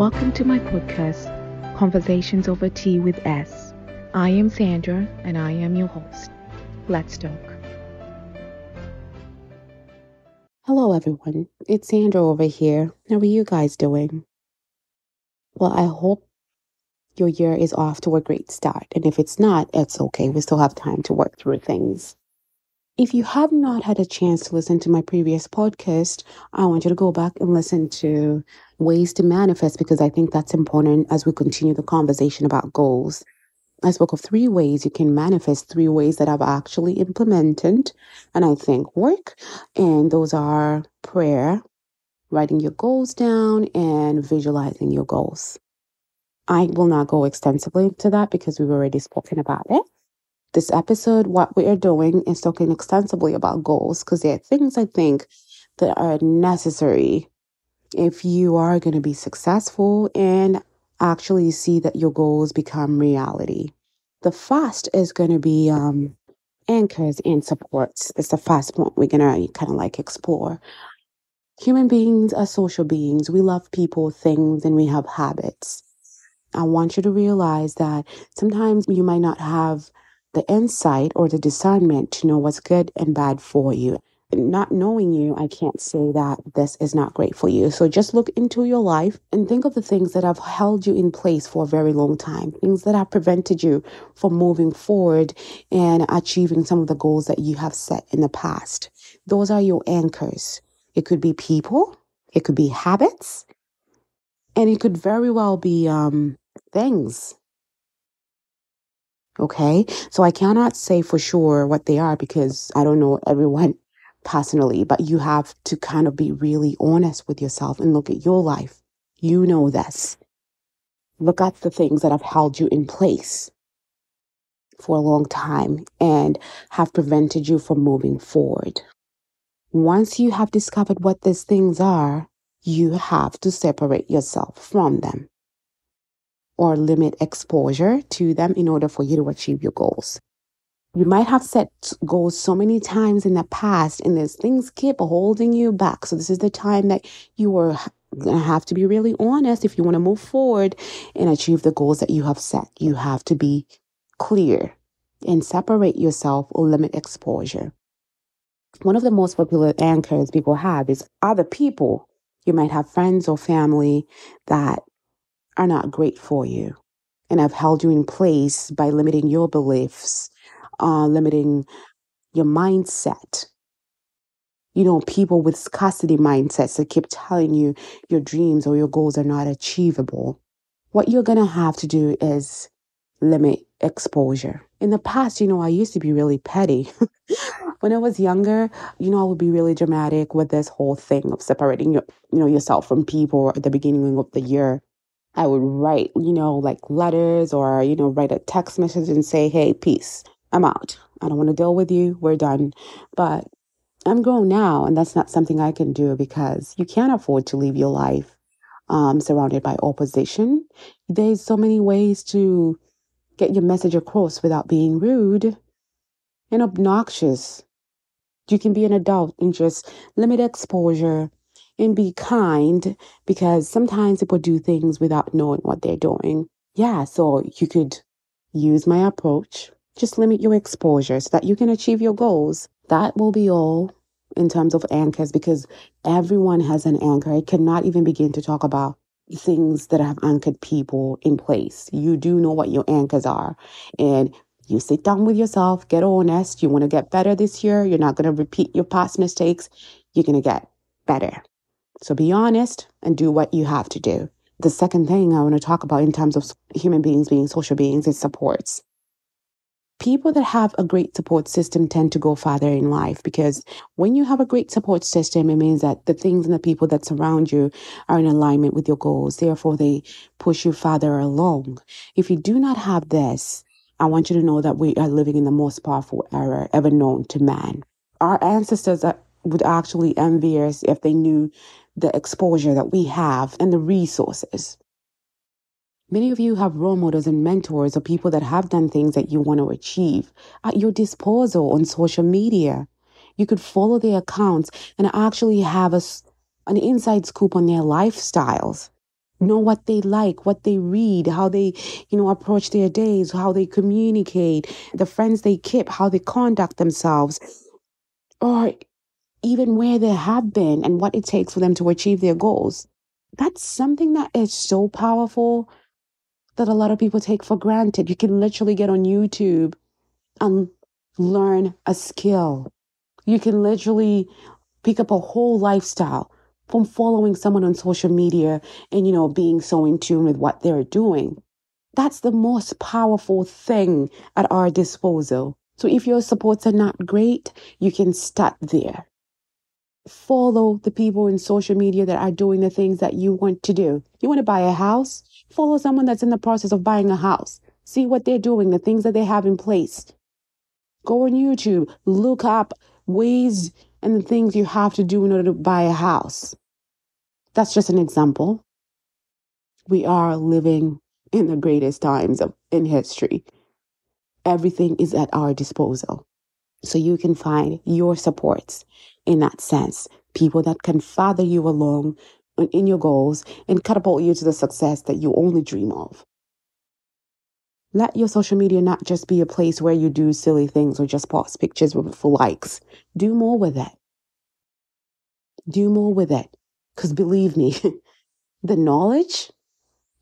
Welcome to my podcast, Conversations Over Tea with S. I am Sandra and I am your host. Let's talk. Hello, everyone. It's Sandra over here. How are you guys doing? Well, I hope your year is off to a great start. And if it's not, it's okay. We still have time to work through things. If you have not had a chance to listen to my previous podcast, I want you to go back and listen to ways to manifest because I think that's important as we continue the conversation about goals. I spoke of three ways you can manifest, three ways that I've actually implemented and I think work. And those are prayer, writing your goals down, and visualizing your goals. I will not go extensively into that because we've already spoken about it. This episode, what we are doing is talking extensively about goals because there are things I think that are necessary if you are going to be successful and actually see that your goals become reality. The first is going to be um, anchors and supports. It's the first point we're going to kind of like explore. Human beings are social beings. We love people, things, and we have habits. I want you to realize that sometimes you might not have the insight or the discernment to know what's good and bad for you. Not knowing you, I can't say that this is not great for you. So just look into your life and think of the things that have held you in place for a very long time, things that have prevented you from moving forward and achieving some of the goals that you have set in the past. Those are your anchors. It could be people, it could be habits, and it could very well be um, things Okay. So I cannot say for sure what they are because I don't know everyone personally, but you have to kind of be really honest with yourself and look at your life. You know this. Look at the things that have held you in place for a long time and have prevented you from moving forward. Once you have discovered what these things are, you have to separate yourself from them or limit exposure to them in order for you to achieve your goals. You might have set goals so many times in the past and these things keep holding you back. So this is the time that you are going to have to be really honest if you want to move forward and achieve the goals that you have set. You have to be clear and separate yourself or limit exposure. One of the most popular anchors people have is other people. You might have friends or family that are not great for you and have held you in place by limiting your beliefs, uh, limiting your mindset. You know, people with scarcity mindsets that keep telling you your dreams or your goals are not achievable. What you're going to have to do is limit exposure. In the past, you know, I used to be really petty. when I was younger, you know, I would be really dramatic with this whole thing of separating your, you know, yourself from people at the beginning of the year. I would write, you know, like letters or, you know, write a text message and say, hey, peace, I'm out. I don't want to deal with you. We're done. But I'm grown now, and that's not something I can do because you can't afford to live your life um, surrounded by opposition. There's so many ways to get your message across without being rude and obnoxious. You can be an adult and just limit exposure and be kind because sometimes people do things without knowing what they're doing. Yeah, so you could use my approach. Just limit your exposure so that you can achieve your goals. That will be all in terms of anchors because everyone has an anchor. I cannot even begin to talk about things that have anchored people in place. You do know what your anchors are. And you sit down with yourself, get honest. You want to get better this year. You're not going to repeat your past mistakes. You're going to get better. So be honest and do what you have to do. The second thing I want to talk about in terms of human beings being social beings is supports. People that have a great support system tend to go farther in life because when you have a great support system, it means that the things and the people that surround you are in alignment with your goals. Therefore, they push you farther along. If you do not have this, I want you to know that we are living in the most powerful era ever known to man. Our ancestors would actually envy us if they knew the exposure that we have and the resources. Many of you have role models and mentors or people that have done things that you want to achieve at your disposal on social media. You could follow their accounts and actually have a, an inside scoop on their lifestyles. know what they like, what they read, how they, you know, approach their days, how they communicate, the friends they keep, how they conduct themselves, or even where they have been and what it takes for them to achieve their goals. That's something that is so powerful that a lot of people take for granted. You can literally get on YouTube and learn a skill. You can literally pick up a whole lifestyle from following someone on social media and, you know, being so in tune with what they're doing. That's the most powerful thing at our disposal. So if your supports are not great, you can start there. Follow the people in social media that are doing the things that you want to do. You want to buy a house? Follow someone that's in the process of buying a house. See what they're doing, the things that they have in place. Go on YouTube, look up ways and the things you have to do in order to buy a house. That's just an example. We are living in the greatest times of, in history. Everything is at our disposal. So you can find your supports in that sense. People that can father you along in your goals and catapult you to the success that you only dream of. Let your social media not just be a place where you do silly things or just post pictures for likes. Do more with it. Do more with it. Because believe me, the knowledge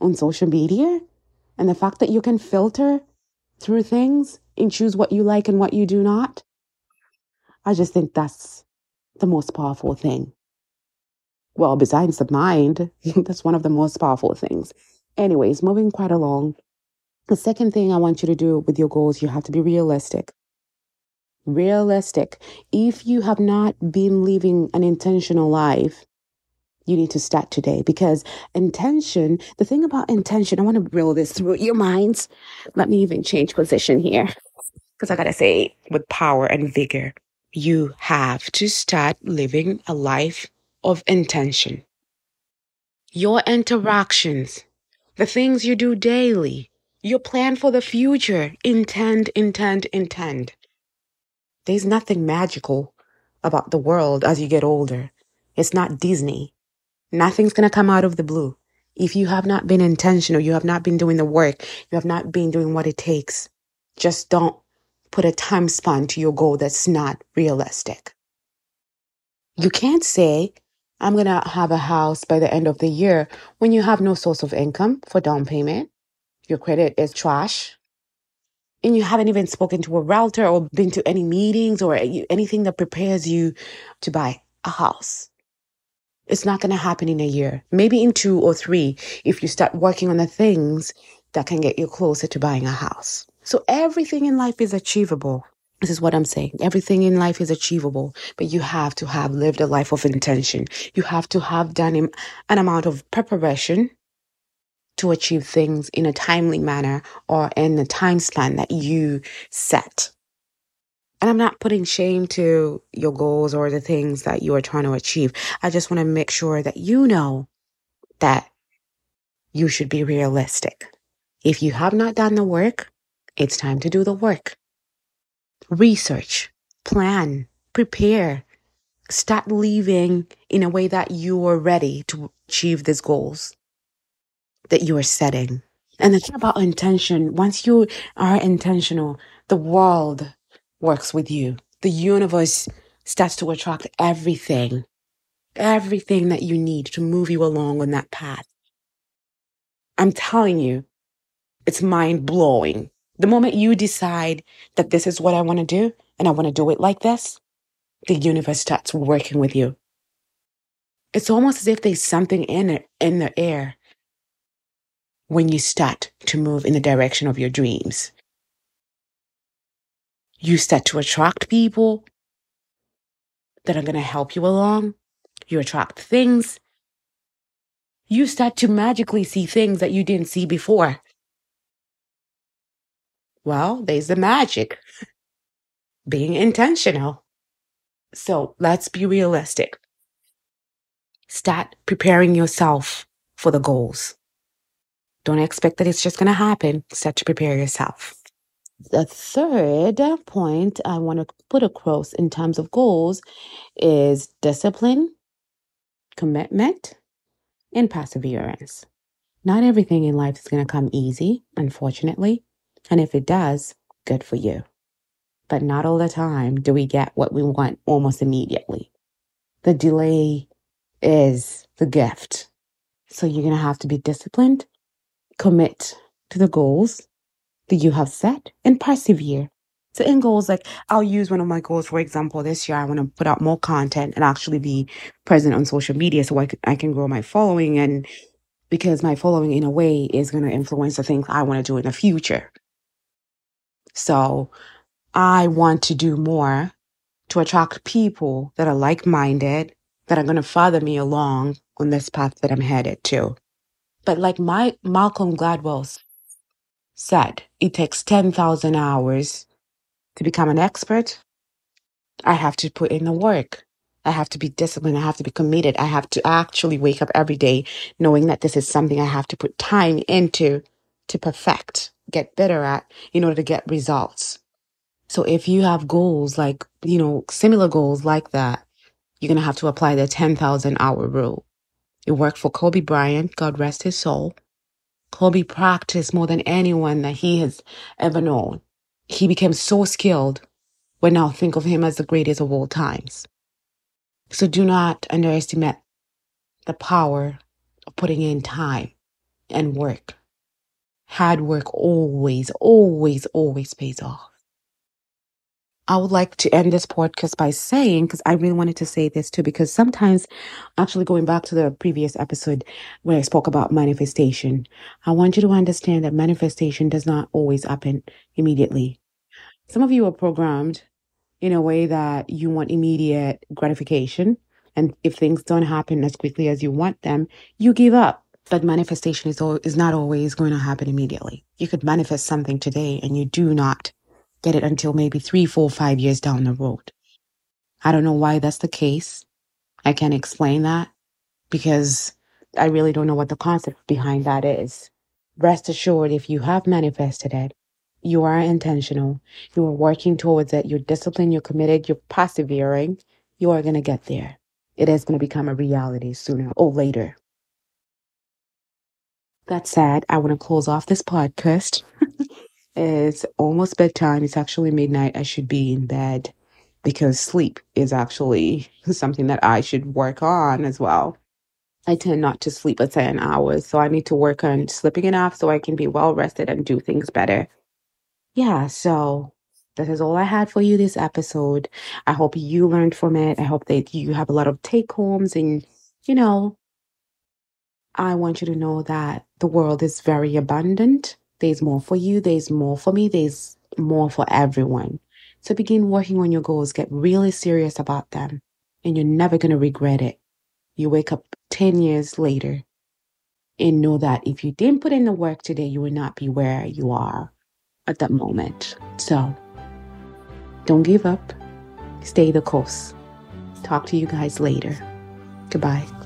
on social media and the fact that you can filter through things and choose what you like and what you do not, I just think that's the most powerful thing. Well, besides the mind, that's one of the most powerful things. Anyways, moving quite along. The second thing I want you to do with your goals, you have to be realistic. Realistic. If you have not been living an intentional life, you need to start today because intention, the thing about intention, I want to roll this through your minds. Let me even change position here because I got to say with power and vigor, you have to start living a life of intention. Your interactions, the things you do daily, your plan for the future, intend, intend, intend. There's nothing magical about the world as you get older. It's not Disney. Nothing's going to come out of the blue. If you have not been intentional, you have not been doing the work, you have not been doing what it takes, just don't put a time span to your goal that's not realistic. You can't say, I'm going to have a house by the end of the year when you have no source of income for down payment. Your credit is trash. And you haven't even spoken to a realtor or been to any meetings or anything that prepares you to buy a house. It's not going to happen in a year, maybe in two or three, if you start working on the things that can get you closer to buying a house. So everything in life is achievable. This is what I'm saying. Everything in life is achievable, but you have to have lived a life of intention. You have to have done an amount of preparation to achieve things in a timely manner or in the time span that you set. And I'm not putting shame to your goals or the things that you are trying to achieve. I just want to make sure that you know that you should be realistic. If you have not done the work, it's time to do the work. Research, plan, prepare, start living in a way that you are ready to achieve these goals that you are setting. And the thing about intention, once you are intentional, the world works with you. The universe starts to attract everything, everything that you need to move you along on that path. I'm telling you, it's mind blowing. The moment you decide that this is what I want to do and I want to do it like this, the universe starts working with you. It's almost as if there's something in it, in the air when you start to move in the direction of your dreams. You start to attract people that are going to help you along. You attract things. You start to magically see things that you didn't see before. Well, there's the magic. Being intentional. So let's be realistic. Start preparing yourself for the goals. Don't expect that it's just going to happen. Start to prepare yourself. The third point I want to put across in terms of goals is discipline, commitment, and perseverance. Not everything in life is going to come easy, unfortunately. And if it does, good for you. But not all the time do we get what we want almost immediately. The delay is the gift. So you're going to have to be disciplined, commit to the goals that you have set, and persevere. So in goals, like I'll use one of my goals, for example, this year I want to put out more content and actually be present on social media so I can, I can grow my following and because my following in a way is going to influence the things I want to do in the future. So I want to do more to attract people that are like minded, that are going to follow me along on this path that I'm headed to. But like my Malcolm Gladwell said, it takes 10,000 hours to become an expert. I have to put in the work. I have to be disciplined. I have to be committed. I have to actually wake up every day knowing that this is something I have to put time into to perfect, get better at in order to get results. So if you have goals like, you know, similar goals like that, you're going to have to apply the 10,000 hour rule. It worked for Kobe Bryant, God rest his soul. Kobe practiced more than anyone that he has ever known. He became so skilled. We now think of him as the greatest of all times. So do not underestimate the power of putting in time and work. Hard work always, always, always pays off. I would like to end this podcast by saying, because I really wanted to say this too, because sometimes, actually going back to the previous episode where I spoke about manifestation, I want you to understand that manifestation does not always happen immediately. Some of you are programmed in a way that you want immediate gratification. And if things don't happen as quickly as you want them, you give up. But manifestation is, is not always going to happen immediately. You could manifest something today and you do not get it until maybe three, four, five years down the road. I don't know why that's the case. I can't explain that because I really don't know what the concept behind that is. Rest assured, if you have manifested it, you are intentional, you are working towards it, you're disciplined, you're committed, you're persevering, you are going to get there. It is going to become a reality sooner or later. That said, I want to close off this podcast. It's almost bedtime. It's actually midnight. I should be in bed because sleep is actually something that I should work on as well. I tend not to sleep at 10 hours, so I need to work on sleeping enough so I can be well rested and do things better. Yeah, so this is all I had for you this episode. I hope you learned from it. I hope that you have a lot of take homes and, you know, I want you to know that the world is very abundant there's more for you, there's more for me, there's more for everyone. So begin working on your goals, get really serious about them, and you're never going to regret it. You wake up 10 years later and know that if you didn't put in the work today, you would not be where you are at that moment. So don't give up, stay the course. Talk to you guys later. Goodbye.